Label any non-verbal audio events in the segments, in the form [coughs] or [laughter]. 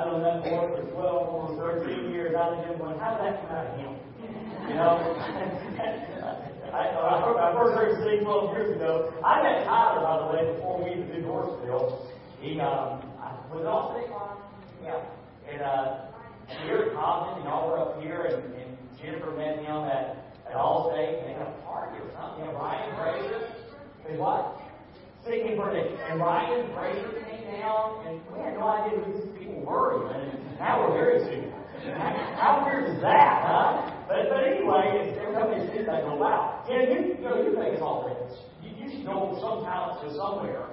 I've known that boy for 12, almost 13 years. I've been going, how did that come out of him? You know? I, I, first heard him sing 12 years ago. I met Tyler, by the way, before we even did Dorsville. He, um, was it all State Farm? Yeah. And, uh, here at Compton, y'all were up here, and, and Jennifer met him at, at Allstate. They had a party or something. Know, Ryan Fraser. Is what? Singing for the, and Ryan Fraser came down, and we had no idea who these even. And now we're soon. How weird is that, huh? But, but anyway, every time they see that, go, wow. Yeah, you, you know, you make us all famous. You, you should know some talent to somewhere.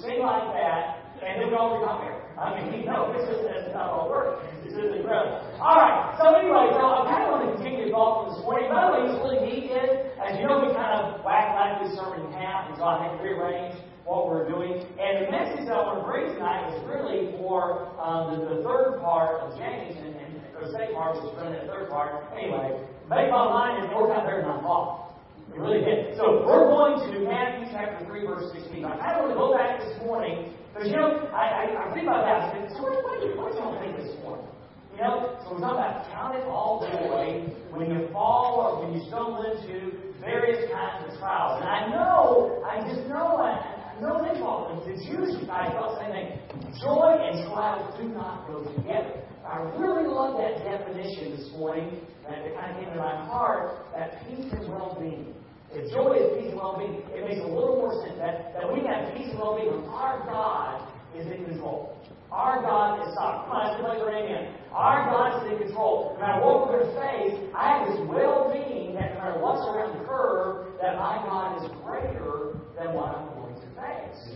Sing like that, and then we all retire. I mean, [laughs] know, this is that's not all work. This is incredible. All right. So anyway, so I kind of want to continue to talk this morning. By the way, it's really neat is, as you know, we kind of whacked last week's sermon in half, and so I had to rearrange what we're doing. And the message that I want to bring tonight is really for um, the, the third part of James, and, and the second part was running the third part. Anyway, make my mind is more out better than I thought. It really did. So we're going to Matthew chapter 3, verse 16. I kind of want to go back this morning, because, you know, I, I, I think about that. I said, so what, what, do y'all think this morning? You know, so we're talking about count it all joy when you fall or when you stumble into various kinds of trials. And I know, I just know, I, no, fall. The Jews, I felt the same. Joy and trials do not go together. I really love that definition this morning, and it kind of came to my heart, that peace and well-being. If joy is peace and well-being, it makes a little more sense that, that we have peace and well-being when our God is in control. Our God is sovereign. Come on, everybody say amen. Our God is in control. No matter what we're going to face, I have this well-being that no matter what's around the curve, that my God is greater than what I'm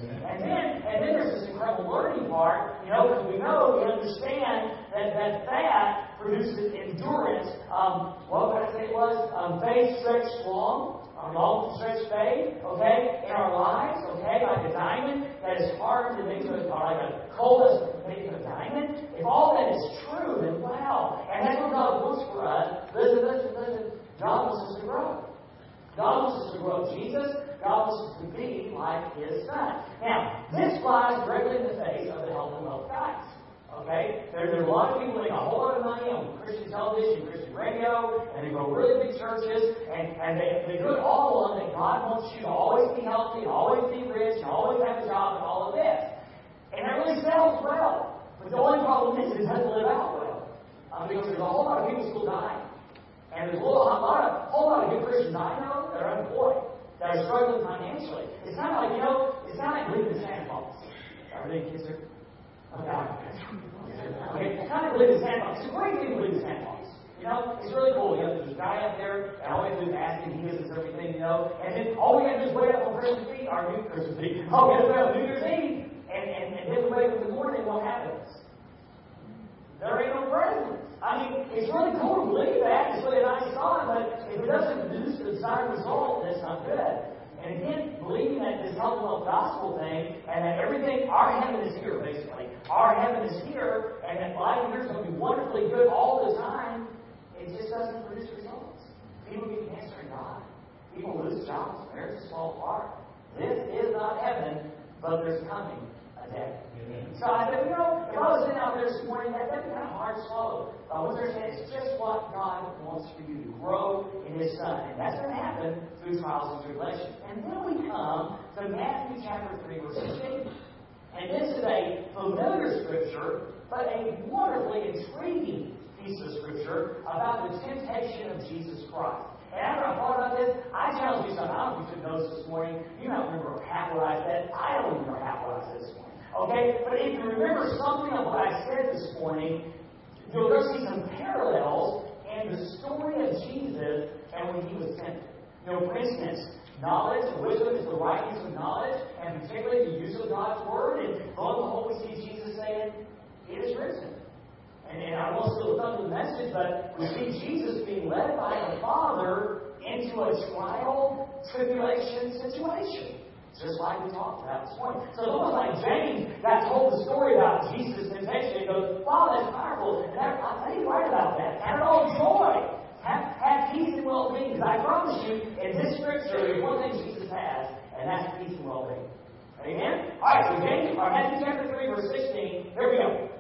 and then, and then there's this incredible learning part, you know, because we know, we understand that that, that produces endurance. Um, what would I say it was? Um, faith stretched long, a long stretched faith, okay, in our lives, okay, like a diamond that is hard to make a, like a coal that's made into a diamond. If all that is true, then wow. And that's what God wants for us. Listen, listen, listen. God wants us to grow. God wants us to grow Jesus. God wants us to be like His Son. Now, this flies directly in the face of the health and wealth guys. Okay? There, there are a lot of people making a whole lot of money on Christian television, Christian radio, and they go really big churches, and, and they, they do it all along that God wants you to always be healthy, always be rich, always have a job, and all of this. And that really sounds well. But the only problem is it doesn't live out well. Um, because there's a whole lot of people still dying. And there's a whole lot, of, whole lot of good Christians know that are unemployed that are struggling financially. It's not like, you know, it's not like believing in Santa Claus. Are they kids are? Oh, okay. It's not like believing in Santa Claus. It's a great thing to believe in Santa Claus. You know, it's really cool. You know, there's a guy up there, and all we have to do is ask him, he gives us everything, you know, and then all we have to do is wait up on Christmas Eve, or New Christmas Eve, [laughs] all we have to do is New Year's Eve, and, and, and then we wake up in the morning, what happens? There ain't no presents. I mean, it's really cool to believe that. It's really a nice thought, but if it doesn't produce the desired result, that's not good. And again, believing that this and wealth gospel thing, and that everything, our heaven is here, basically. Our heaven is here, and that life here is going to be wonderfully good all the time, it just doesn't produce results. People get cancer and die. People lose jobs. Marriages fall apart. This is not heaven, but there's coming So I said, you know, if I was sitting out there this morning, that, that'd be kind of hard swallow. But what they're saying is just what God wants for you to grow in His Son. And that's going to happen through trials and tribulations. And then we come to Matthew chapter 3, verse 16. And this is a familiar scripture, but a wonderfully intriguing piece of scripture about the temptation of Jesus Christ. And after I thought about this, I challenge you something. I don't know if you took notes this morning. You don't remember half what I said. I don't remember half what I said this morning. Okay? But if you remember something of what I said this morning, you'll see some parallels in the story of Jesus and when he was tempted. You know, for instance, knowledge, wisdom is the right use of knowledge, and particularly the use of God's word. And lo and behold, we see Jesus saying, It is written. And, and I won't steal the message, but we see Jesus being led by the Father into a trial, tribulation situation. Just like we talked about this morning. So someone like James that told the story about Jesus' temptation and goes, Wow, that's powerful. And I tell you right about that. Have it all joy. Have, have peace and well being. Because I promise you, in this scripture, there's one thing Jesus has, and that's peace and well being. Amen? Alright, so James, or Matthew chapter 3, verse 16. Here we go.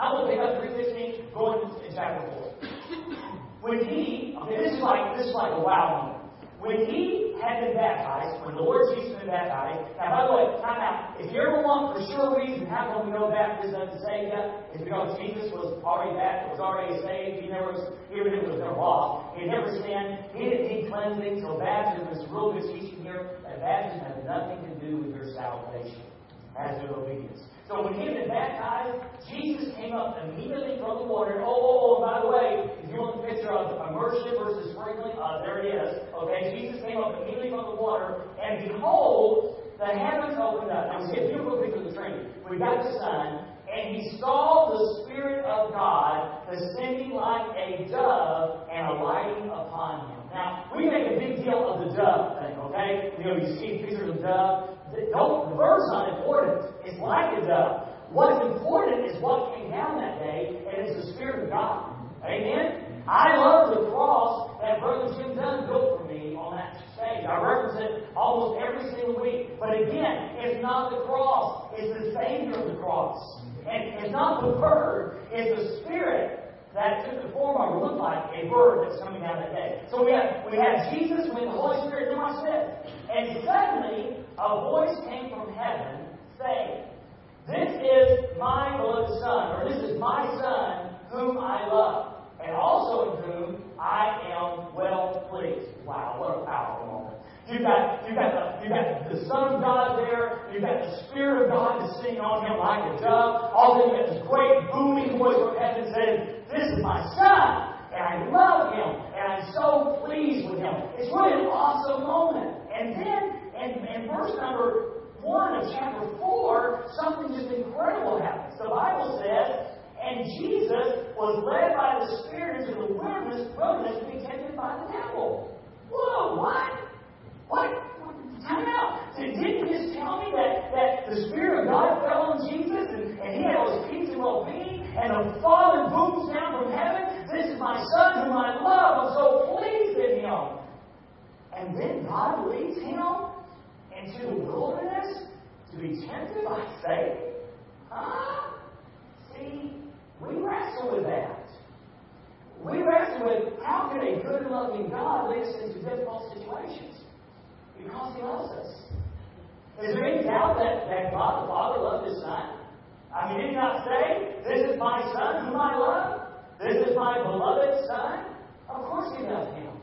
I will pick up 315, going to chapter 4. [clears throat] When he, okay, this is like this is like a wow moment. When he had been baptized, when the Lord Jesus had been baptized, now by the way, time out. If you ever want for sure reason how come we know baptism doesn't save you, it's because Jesus was already baptized, was already saved. He never was, even if it was never lost, he never sinned. He didn't need cleansing. So baptism is real good teaching here that baptism has nothing to do with your salvation, as with obedience. So when he had been baptized, Jesus came up immediately from the water. Oh, oh, oh, by the way, you want the picture of immersion versus sprinkling, uh, there it is. Okay, Jesus came up immediately from the water, and behold, the heavens opened up. Now we see a beautiful picture of the Trinity. We got the Son, and he saw the Spirit of God descending like a dove and alighting upon him. Now, we make a big deal of the dove thing, okay? You know, you see pictures of the dove. Don't, the bird's not important. It's like a dove. What's important is what came down that day, and it's the Spirit of God. Amen? I love the cross that Brother Jim Dunn built for me on that stage. I reference it almost every single week. But again, it's not the cross, it's the Savior of the cross. And it's not the bird, is the Spirit that took the form or looked like a bird that's coming down that day. So we have we have Jesus with the Holy Spirit, then watch this. And suddenly a voice came from heaven saying, This is my beloved Son, or this is my Son whom I love, and also in whom I am well pleased. Wow, what a powerful You've got, you've got, the, you've got the Son of God there. You've got the Spirit of God descending on him like a dove. All of you got this great booming voice from heaven saying, This is my Son, and I love him, and I'm so pleased with him. It's really an awesome moment. And then, in, in verse number 1 of chapter 4, something just incredible happens. The Bible says, and Jesus was led by the Spirit into the wilderness, wilderness to be tempted by the devil. Whoa, what? What? Time out. Didn't you just tell me that, that the Spirit of God fell on Jesus and, and he had all his peace and well being, and the Father booms down from heaven? This is my Son whom I love. I'm so pleased in him. And then God leads him into the wilderness to be tempted by Satan? Huh? See, we wrestle with that. We wrestle with how can a good, loving God lead us into difficult situations? Because He loves us. Is there any doubt that, that God the Father loved His Son? I mean, did not say, This is my Son whom I love? This is my beloved Son? Of course He loved Him.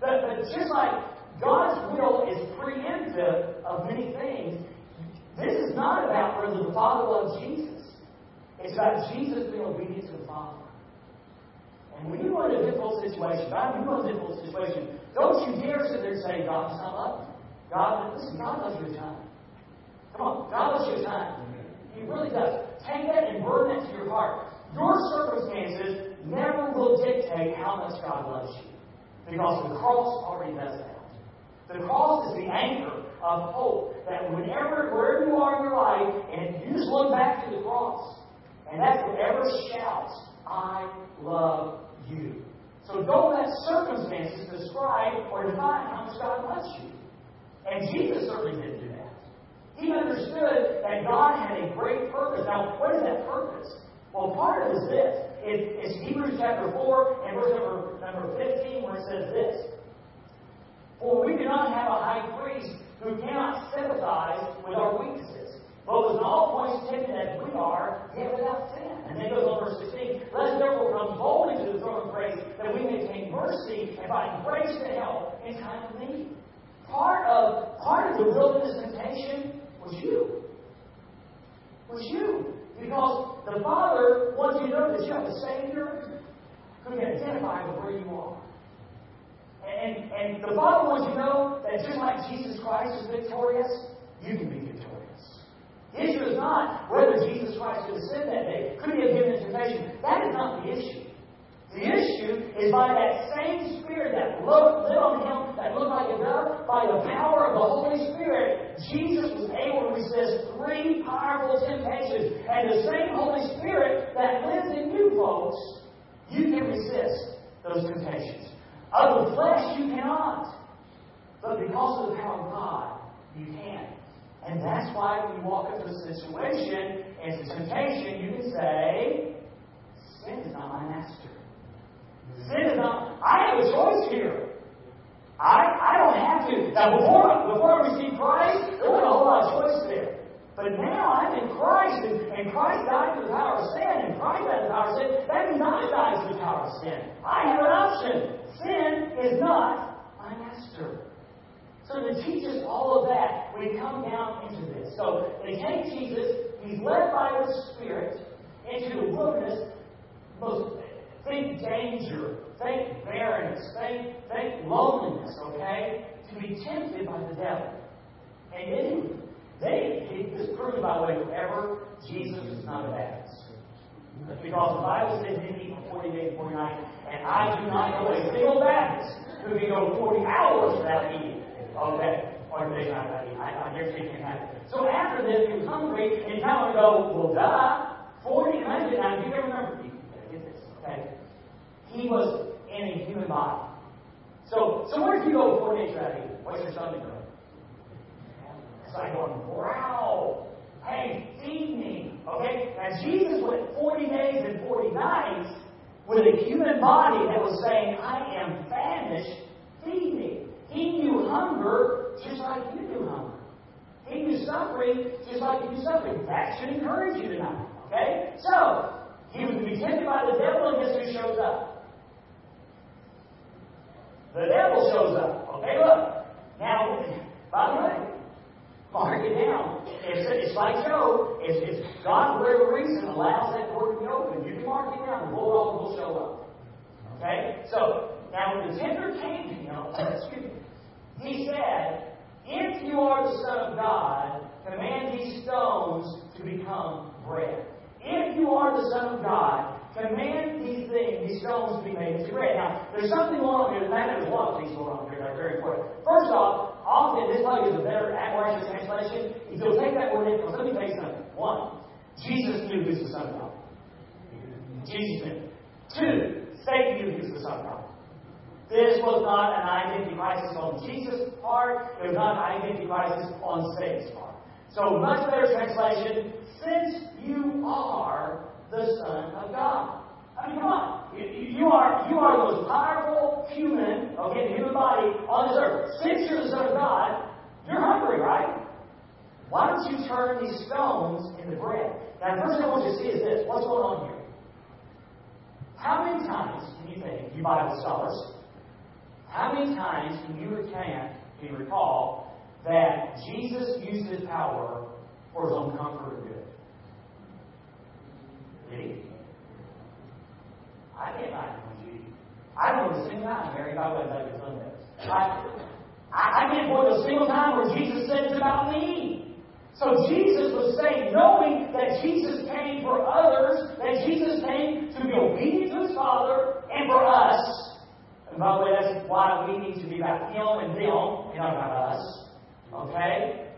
But, but just like God's will is preemptive of many things, this is not about whether the Father loves Jesus. It's about Jesus being obedient to the Father. And when you are in a difficult situation, God, when you're in a difficult situation, don't you dare sit there and say, God does not love you. God, listen, God loves your time. Come on, God loves your time. He really does. Take that and burn that to your heart. Your circumstances never will dictate how much God loves you. Because the cross already does that. The cross is the anchor of hope. That whenever, wherever you are in your life, and you just look back to the cross, and that forever shouts, I love you. So don't let circumstances describe or define how much God loves you. And Jesus certainly didn't do. He understood that God had a great purpose. Now, what is that purpose? Well, part of it is this. it's Hebrews chapter 4 and verse number, number 15 where it says this. For we do not have a high priest who cannot sympathize with our weaknesses, but was in all points tempted as we are, yet without sin. And then goes on verse 16. Let us therefore come boldly to the throne of grace that we may obtain mercy and find grace to help in time of need. Part of part of the wilderness temptation was you. Was you. Because the Father wants you to know that you have a Savior who can identify with where you are. And, and the Father wants you to know that just like Jesus Christ is victorious, you can be victorious. The issue is not whether Jesus Christ could sinned that day. Could he have given information? That is not the issue. The issue is by that same Spirit that lit on him, that looked like a dove, by the power of the Holy Spirit, Jesus was able to resist three powerful temptations. And the same Holy Spirit that lives in you, folks, you can resist those temptations. Of the flesh, you cannot. But because of the power of God, you can. And that's why when you walk into a situation it's a temptation, you can say, Sin is not my master. Sin is not, I have a choice here. I, I don't have to. Now, before, before I received Christ, there wasn't a whole lot of choice there. But now I'm in Christ, and, and Christ died for the power of sin, and Christ died for the power of sin. That means I died for the power of sin. I have an option. Sin is not my master. So to teach us all of that, we come down into this. So they take Jesus, he's led by the Spirit into the wilderness, most think danger, think barrenness, think, think loneliness, okay? To be tempted by the devil. And then they, this proves, by the way, whoever Jesus is not a Baptist. Because the Bible says for 40 days and 40 nights, and I do not know a single Baptist who can go 40 hours without eating. Oh, okay. Or they not without eating. I, I say can't happen. So after this, he was hungry, and now we go, well, duh. 40 nights. Now, do you remember? He was in a human body. So, so what if you go 40 days without eating? What's your stomach doing? It's like going, wow. Hey, feed me. Okay? Now, Jesus went 40 days and 40 nights with a human body that was saying, I am famished, feed me. He knew hunger just like you knew hunger. He knew suffering just like you knew suffering. That should encourage you tonight. Okay? So, he was to be tempted by the devil, and guess who shows up? The devil shows up. Okay, look. Now, by the way, mark it down. It's, it's like Job. It's, it's God, for whatever reason, allows that door to be open. You can mark it down. The bulldog will show up. Okay? So, now when the tempter came to him, [coughs] excuse me, he said, If you are the Son of God, command these stones to become bread. If you are the Son of God, command these things, these stones to be made into bread. Now, there's something going on here. There's a lot of things going on here that are very important. First off, often this probably is a better Aberration translation. If you'll take that word in, let me you something. One, Jesus knew he was the Son of God. Jesus knew. Two, Satan knew he was the Son of God. This was not an identity crisis on Jesus' part. It was not an identity crisis on Satan's part. So, much better translation, since you are the Son of God. I mean, come on. You, you are you are the most powerful human, okay, human body on this earth. Since you're the Son of God, you're hungry, right? Why don't you turn these stones into bread? Now, the first thing I want you to see is this. What's going on here? How many times can you think, you Bible scholars, how many times can you recant, can you recall, that Jesus used his power for his own comfort or good? Did he? I can't find one, I don't know a single time, Mary, by way, that was Sunday. I, I can't point a single time where Jesus said it's about me. So Jesus was saying, knowing that Jesus came for others, that Jesus came to be obedient to his Father and for us. And by the way, that's why we need to be about him and them, and not about us. Okay?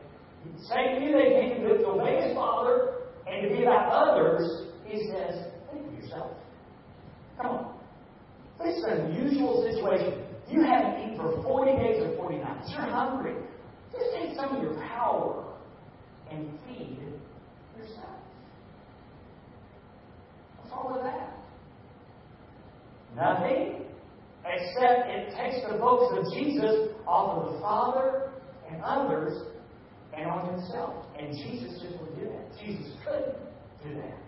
Satan knew they came to obey his Father and to be about others. He says, think of yourself. Come on. This is an unusual situation. You haven't eaten for 40 days or 40 nights. You're hungry. Just take some of your power and feed yourself. What's wrong with that? Nothing except it takes the focus of Jesus off of the Father and others and on himself. And Jesus just wouldn't do that. Jesus couldn't do that.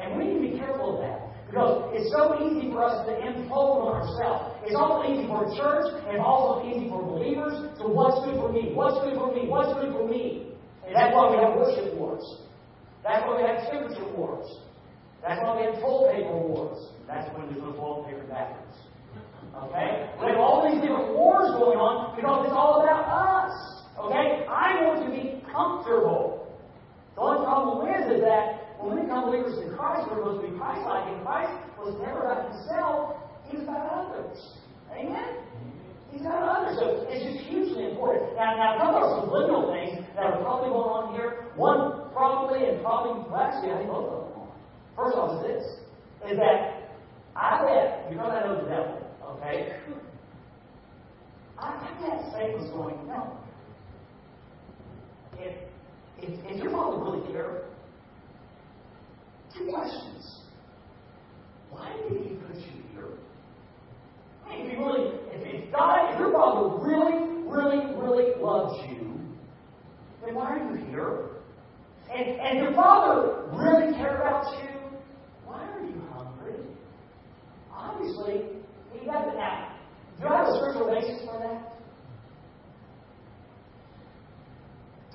And we need to be careful of that. Because it's so easy for us to implode on ourselves. It's also easy for church and also easy for believers to what's good for me, what's good for me, what's good for me. And that's why we have worship wars. That's why we have temperature wars. That's why we have toilet paper wars. That's when there's no toilet paper bathrooms. Okay? We have all these different wars going on because it's all about us. Okay? I want to be comfortable. The only problem is, is that when we become believers in Christ, we're supposed to be Christ-like, and Christ was never about himself, he was about others. Amen? He's about others. So it's just hugely important. Now, now, a couple of subliminal things that are probably going on here. One, probably, and probably, well, actually, I think both of them. are. First off is this, is that I bet, because I know the devil, okay? I can't say was going, on. If, if, if your father really cared, two questions. Why did he put you here? If he really, if, if God, if your father really, really, really loves you, then why are you here? And, and your father really cared about you, why are you hungry? Obviously, got it now. Do you have a spiritual basis for that?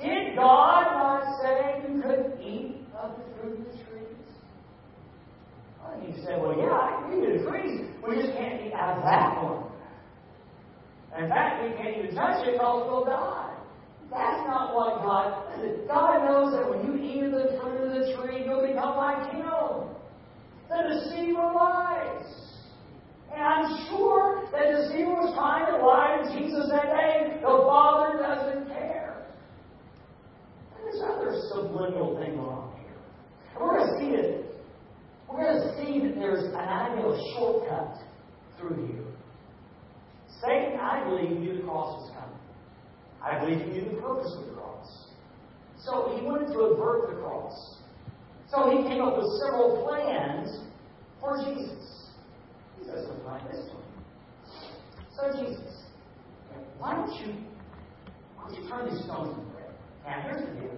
Did God not say you couldn't eat of the fruit of the trees? Well, you say, well, yeah, I can eat the trees. We just can't eat out of that one. And in fact, we can't even touch it because we'll die. That's not what God said. God knows that when you eat of the fruit of the tree, you'll become like Him. The deceiver lies. And I'm sure that the deceiver was trying to lie to Jesus that day. The Father doesn't care. And there's other subliminal thing on here. And we're going to see it. We're going to see that there's an of shortcut through here. Satan, I believe, knew the cross was coming. I believe he knew the purpose of the cross. So he wanted to avert the cross. So he came up with several plans for Jesus. Says something like this. So Jesus, why don't you why don't you turn these stones into bread? Now here's the deal.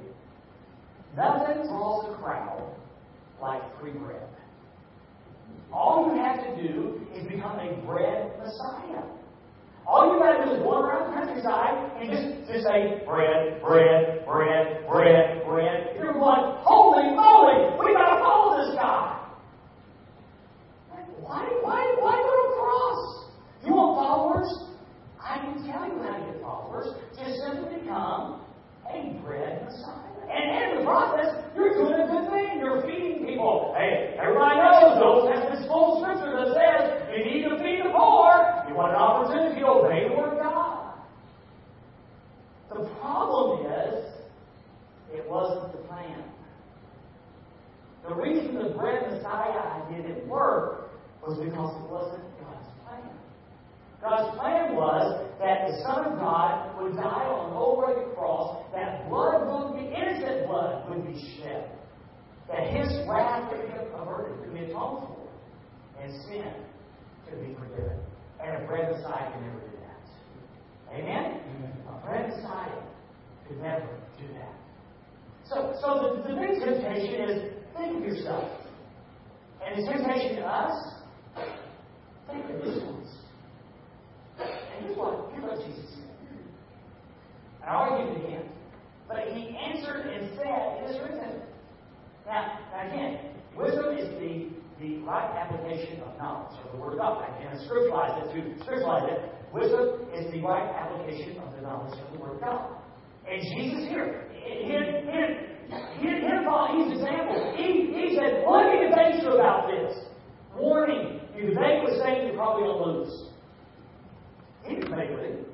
Nothing draws a crowd like free bread. All you have to do is become a bread messiah. All you got to do is walk around the countryside and just, just say bread, bread, bread, bread, bread. You're like, holy moly, we got to follow this guy. Why, why, why go to cross? You want followers? I can tell you how to get followers. Just simply become a bread messiah. And in the process, you're doing a good thing. You're feeding people. Hey, everybody knows those have this full scripture that says you need to feed the poor. You want an opportunity to obey the word of God. The problem is, it wasn't the plan. The reason the bread messiah idea didn't work was because it wasn't God's plan. God's plan was that the Son of God would die on an old rugged cross, that blood would be, innocent blood would be shed, that His wrath would be averted, to be atoned for, and sin could be forgiven. And a bread Messiah could never do that. Amen? A bread Messiah could never do that. So, so the, the big temptation is think of yourself. And the temptation to us Think of this ones. And here's what, here's what Jesus said. And I argued with him. But he answered and said, It is written. Now, now again, wisdom is the, the right application of knowledge of the Word of God. I can scripturalize it to scripturalize it. Wisdom is the right application of the knowledge of the Word of God. And Jesus here, he didn't, he didn't, he his example. Said, let me debate you about this. Warning, you debate with Satan, you're probably going to lose. He didn't debate with him.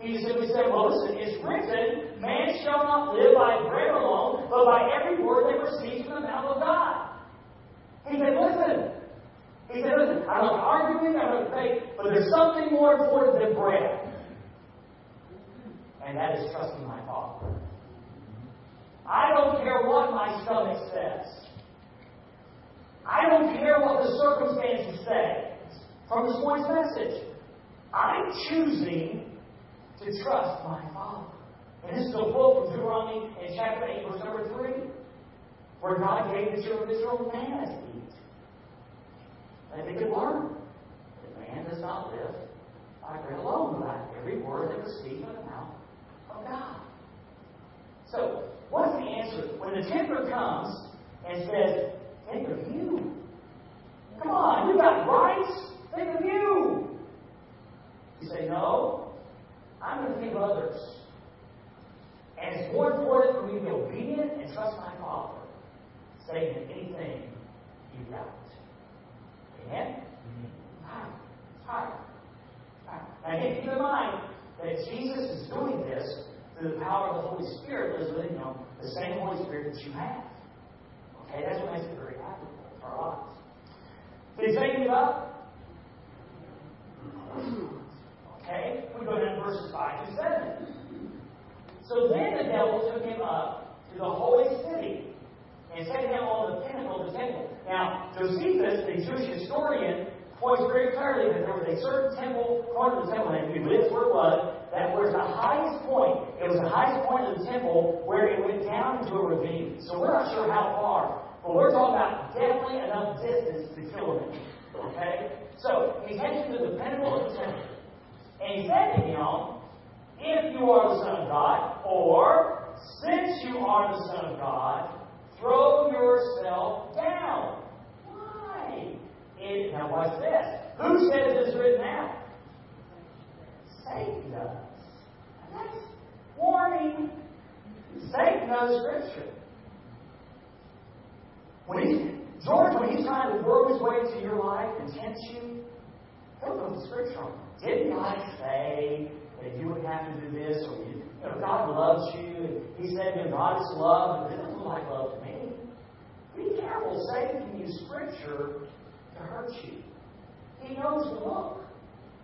He simply said, Well, listen, it's written, man shall not live by bread alone, but by every word that proceeds from the mouth of God. He said, Listen. He said, Listen, I'm not arguing, I'm not debate, but there's something more important than bread. And that is trusting my Father. I don't care what my stomach says. I don't care what the circumstances say from this morning's message. I'm choosing to trust my Father. And this is a quote from Deuteronomy in chapter 8, verse number 3, where God gave the children of Israel manna to eat. And they could learn that man does not live by bread alone, but by every word that proceeds from the mouth of God. So, what's the answer? When the tempter comes and says, Think of you. Come on, you got rights. Think of you. You say, No, I'm going to think of others. And it's more important for me to be obedient and trust my Father, say than anything you got. Amen? Mm-hmm. All right. Now, again, keep in mind that Jesus is doing this through the power of the Holy Spirit lives within you, the same Holy Spirit you have. Okay, that's what makes it very applicable to our lives. So he's taking it up. Okay, we go down to verses 5 to 7. So then the devil took him up to the holy city and set him on the pinnacle of the temple. Now, Josephus, the Jewish historian, points very clearly that there was a certain temple, part of the temple, and if you live where it was, that was the point. It was the highest point of the temple where it went down into a ravine. So we're not sure how far, but we're talking about definitely enough distance to kill him. Okay? So he heads to the pinnacle of the temple. And he said to him, If you are the Son of God, or since you are the Son of God, throw yourself down. Why? Now watch this. Who says it's written out? Satan does. Warning. Satan knows Scripture. When he, George, when he's trying to work his way into your life and tempt you, he'll put the Scripture on. Did God say that you would have to do this, or you, you know, God loves you, and He said, you know, God is love, and it doesn't like love to me. Be careful. Satan can use Scripture to hurt you. He knows the look.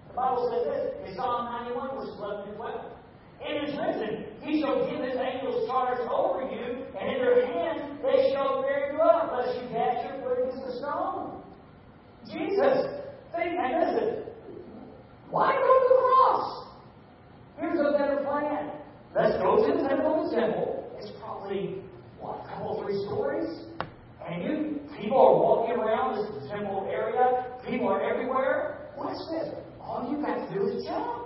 The Bible says this in Psalm 91, verses 11 and 12. It is written, He shall give His angels charge over you, and in their hands they shall bear you up, lest you dash your foot against the stone. Jesus, think, and listen, why go to the cross? Here's a better plan. Let's go to the temple. The temple It's probably, what, a couple, three stories? And you, people are walking around this temple area. People are everywhere. What's this? All you got to do is jump.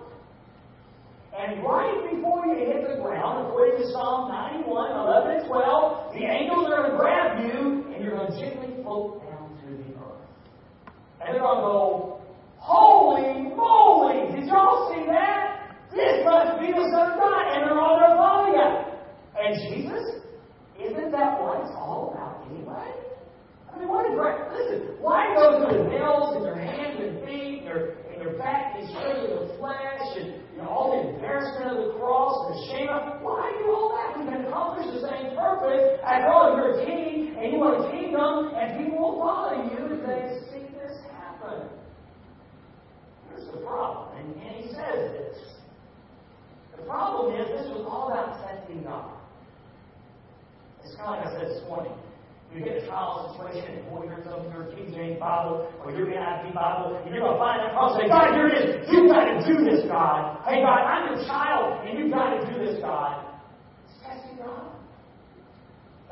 And right before you hit the ground, according to Psalm 91, 11, and 12, the angels are going to grab you and you're going to gently float down to the earth. And they're going to go, Holy moly! Did y'all see that? This must be the Son of God. And they're all going to follow you. And Jesus, isn't that what it's all about anyway? I mean, what a great, listen, why go through the nails in their hands and feet and your, your back and straight of the flesh and you know, all the embarrassment of the cross and the shame of Why do all that? We can accomplish the same purpose. After all, you're a king and you want a kingdom and people will follow you if they see this happen. Here's the problem, and, and he says this. The problem is this was all about testing God. It's kind of like I said this morning. You get a trial situation, and boy, you're something your King James Bible or your NIV Bible, and you're going to find that cross and say, God, here it is. You've got to do this, God. Hey, God, I'm your child, and you've got to do this, God. It's testing God.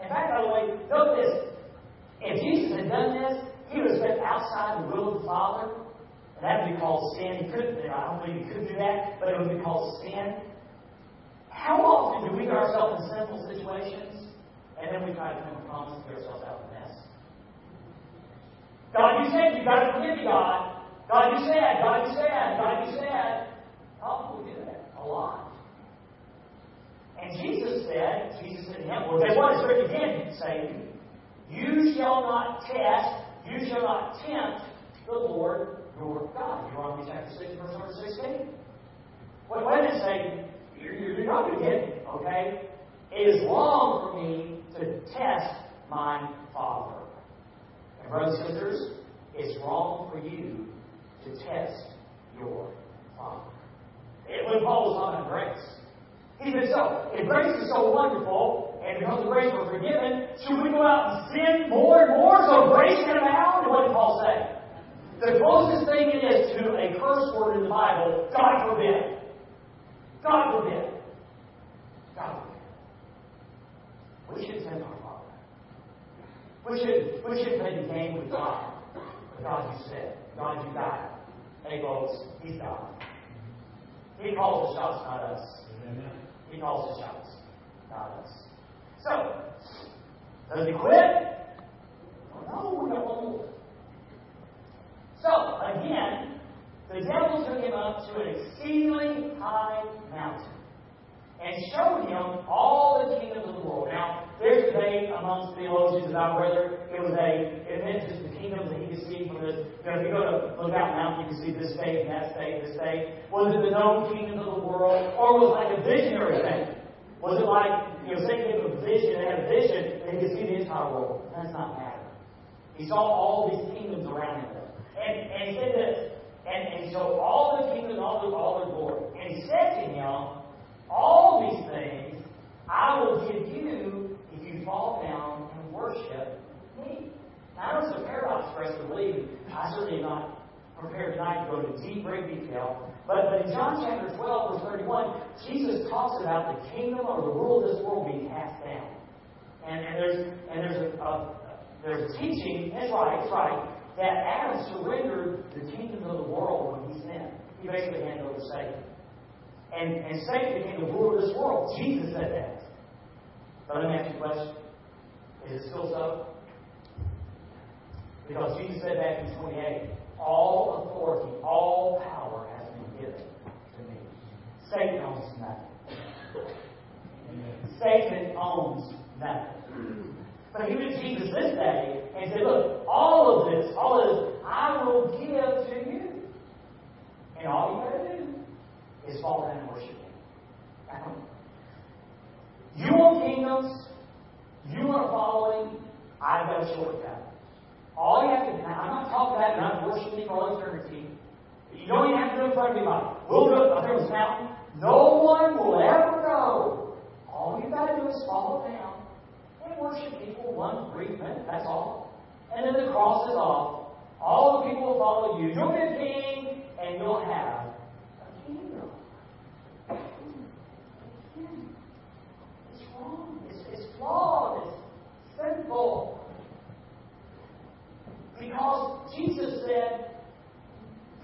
In fact, by the way, note this. If Jesus had done this, he would have stepped outside the will of the Father, and that would be called sin. He couldn't, I don't believe he could do that, but it would be called sin. How often do we get ourselves in sinful situations and then we try to come a promise to get ourselves out of the mess. God, you said you got to forgive God. God, you said, God, you said, God, you said. Oh, we do that a lot. And Jesus said, Jesus said to him, well, what? Again, Satan. You shall not test, you shall not tempt the Lord your God. Deuteronomy chapter 6, verse number 16. Wait, wait a minute, Satan. You're, you're not again, okay? It is wrong for me to test my Father. Brothers and sisters, it's wrong for you to test your Father. It, when Paul was about grace, he said, so, if grace is so wonderful, and because of grace we're forgiven, should we go out and sin more and more so grace can abound? What did Paul say? The closest thing it is to a curse word in the Bible, God forbid. God forbid. God forbid. We should our Father. We should, we should play the game with God. God, you said. God, you it. Hey, folks, He's God. He calls the shots, not us. He calls the shots, not us. So, does he quit? no, we got one more. So, again, the devil took him up to an exceedingly high mountain and showed him all the kingdoms of the world. Now, there's debate amongst theologians about whether it was a, it meant just the kingdoms that he could see from this. You know, if you go to See this state and that state, this state. Was it the known kingdoms of the world, or was it like a visionary thing? Was it like, you know, he had a vision, and had a vision, and he could see the entire world? That's not matter. He saw all these kingdoms around him. And, and he said this, and, and so all the kingdoms, all the, all their glory. And he said to him, all these things I will give you if you fall down and worship me. Now, it's a paradox for us to believe. I certainly not prepared tonight to go into deep, great detail. But, but in John chapter 12, verse 31, Jesus talks about the kingdom or the rule of this world being cast down. And, and there's and there's a, a there's a teaching, that's right, that's right, that Adam surrendered the kingdom of the world when he sinned. He basically handed over Satan. And, and Satan became the ruler of this world. Jesus said that. But let me ask you a question. Is it still so? Because Jesus said back in 28, all authority, all power has been given to me. Satan owns nothing. Satan owns nothing. But he to Jesus this day and said, Look, all of this, all of this, I will give to you. And all you got to do is fall down and worship Him. You want kingdoms, you want following, I've got a shortcut. All you have to do, I'm not talking about not worshiping all eternity. You don't even have to do it of anybody. We'll do it up here this mountain. No one will ever know. All you got to do is fall down and worship people one brief minute. That's all. And then the cross is off. All the people will follow you. You'll be king, and you'll have a kingdom. It's wrong. It's, it's flawed. It's sinful. Because Jesus said,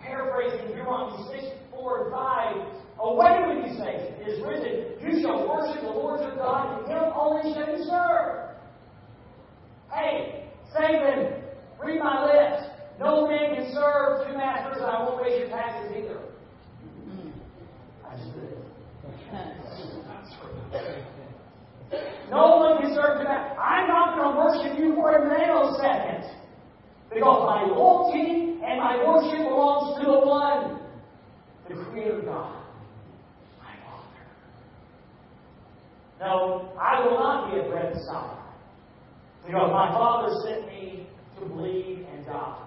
paraphrasing Deuteronomy 6, 4, and 5, Away with you, Satan. It is written, You shall worship the Lord your God, and him only shall you serve. Hey, Satan, read my lips. No man can serve two masters, and I won't raise your taxes either. No one can serve two. I'm not going to worship you for a nanosecond. Because my loyalty and my worship belongs to the one, the Creator God. My Father. No, I will not be a bread Messiah. Because my Father sent me to bleed and die.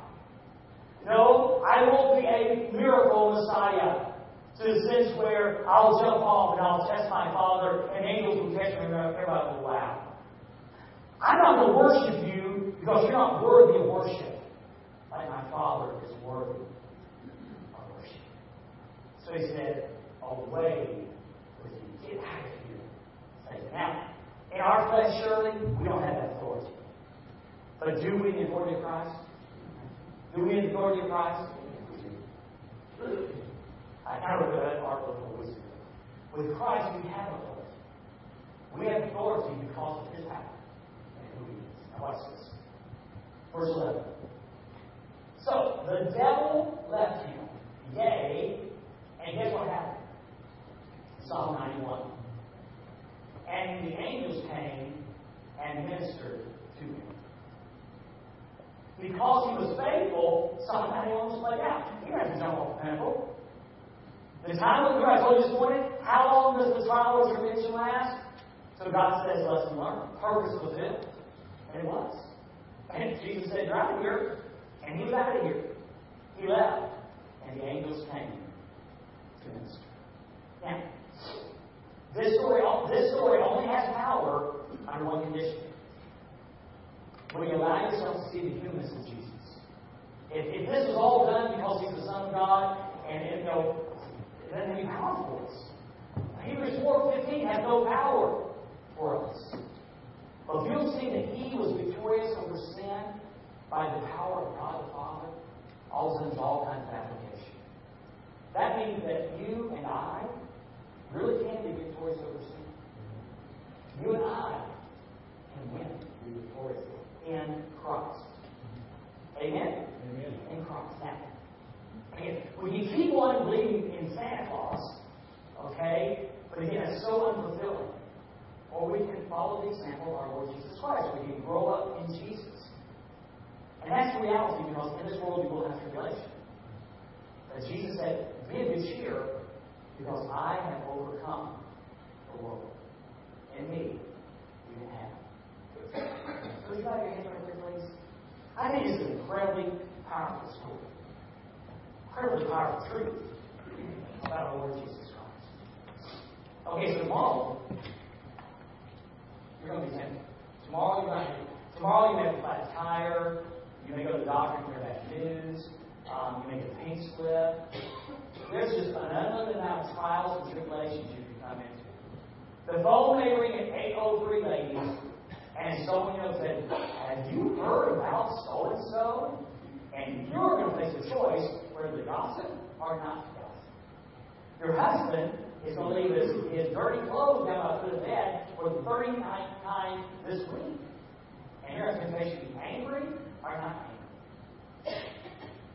No, I won't be a miracle Messiah to the sense where I'll jump off and I'll test my Father and angels will catch me and everybody will laugh. I'm not going to worship you because you're not worthy of worship. My Father is worthy of worship. So he said, oh, Away with you. Get out of here. Satan. Now, in our flesh, surely, we don't have that authority. But do we in the authority of Christ? Do we in the authority of Christ? I kind of that article weeks ago. With Christ, we have authority. We have authority because of His power and who He is. Now watch this. Verse 11. So, the devil left him. Yea, and guess what happened? Psalm 91. And the angels came and ministered to him. Because he was faithful, Psalm 91 was played out. He have to jump off the pinnacle. The time of the I told you this morning, how long does the trial or tribulation last? So God says, lesson learned. Purpose fulfilled. And it was. And Jesus said, of here. And he was out of here. He left. And the angels came to minister. Now, this story, this story only has power under one condition. When you allow yourself to see the humanness of Jesus. If, if this was all done because he's the Son of God, and you know, it doesn't have any power. Hebrews 4.15 has no power for us. But if you'll see that he was victorious over sin by the power of God the Father, all a all kinds of application. That means that you and I really can be victorious over sin. Mm-hmm. You and I can win, be victorious in Christ. Mm-hmm. Amen? trials and tribulations you come into. The phone may ring at 803 ladies, and someone else said, Have you heard about so and so? And you're going to face a choice whether to gossip or not to gossip. Your husband is going to leave his, his dirty clothes down by the bed for the 39th time this week. And your expectation be angry or not angry.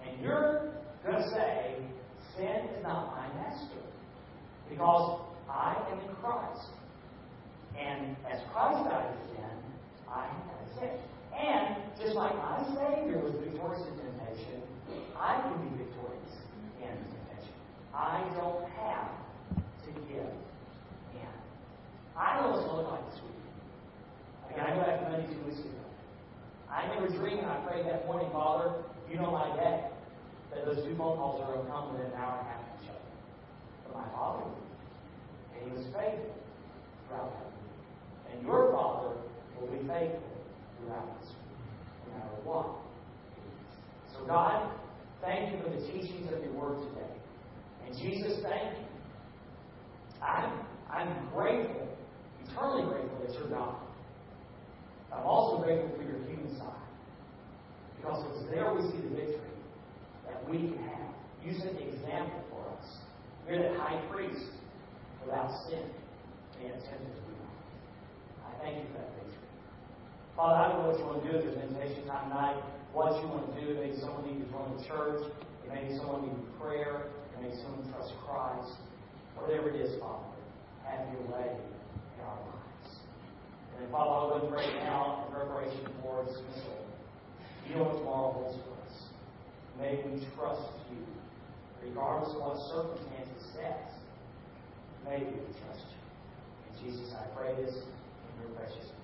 And you're going to say, Sin is not my master. Because I am in Christ. And as Christ died for sin, I have a sin. And just like my Savior was victorious in temptation, I can be victorious in temptation. I don't have to give in. I know what it's look like this week. Again, I go back to Monday two weeks ago. I never dreamed, I prayed that morning, Father, you know my day, that those two phone calls are going to come within an hour and a half of each other. But my Father and He was faithful throughout that week. And your Father will be faithful throughout this week, no matter what. So, God, thank you for the teachings of your word today. And Jesus, thank you. I'm, I'm grateful, eternally grateful that you're God. I'm also grateful for your human side. Because it's there we see the victory that we can have. You set the example for us. You're the high priest without sin, and tempted to be I thank you for that victory. Father, I don't know what you want to do at this invitation time tonight, what you want to do. Maybe someone needs to join the church. Maybe someone needs prayer. Maybe someone trust Christ. Whatever it is, Father, have your way in our lives. And then, Father, I would pray now in preparation for dismissal. You know what tomorrow holds for us. May we trust you, regardless of what circumstances says. May we trust you. In Jesus, I pray this in your precious name.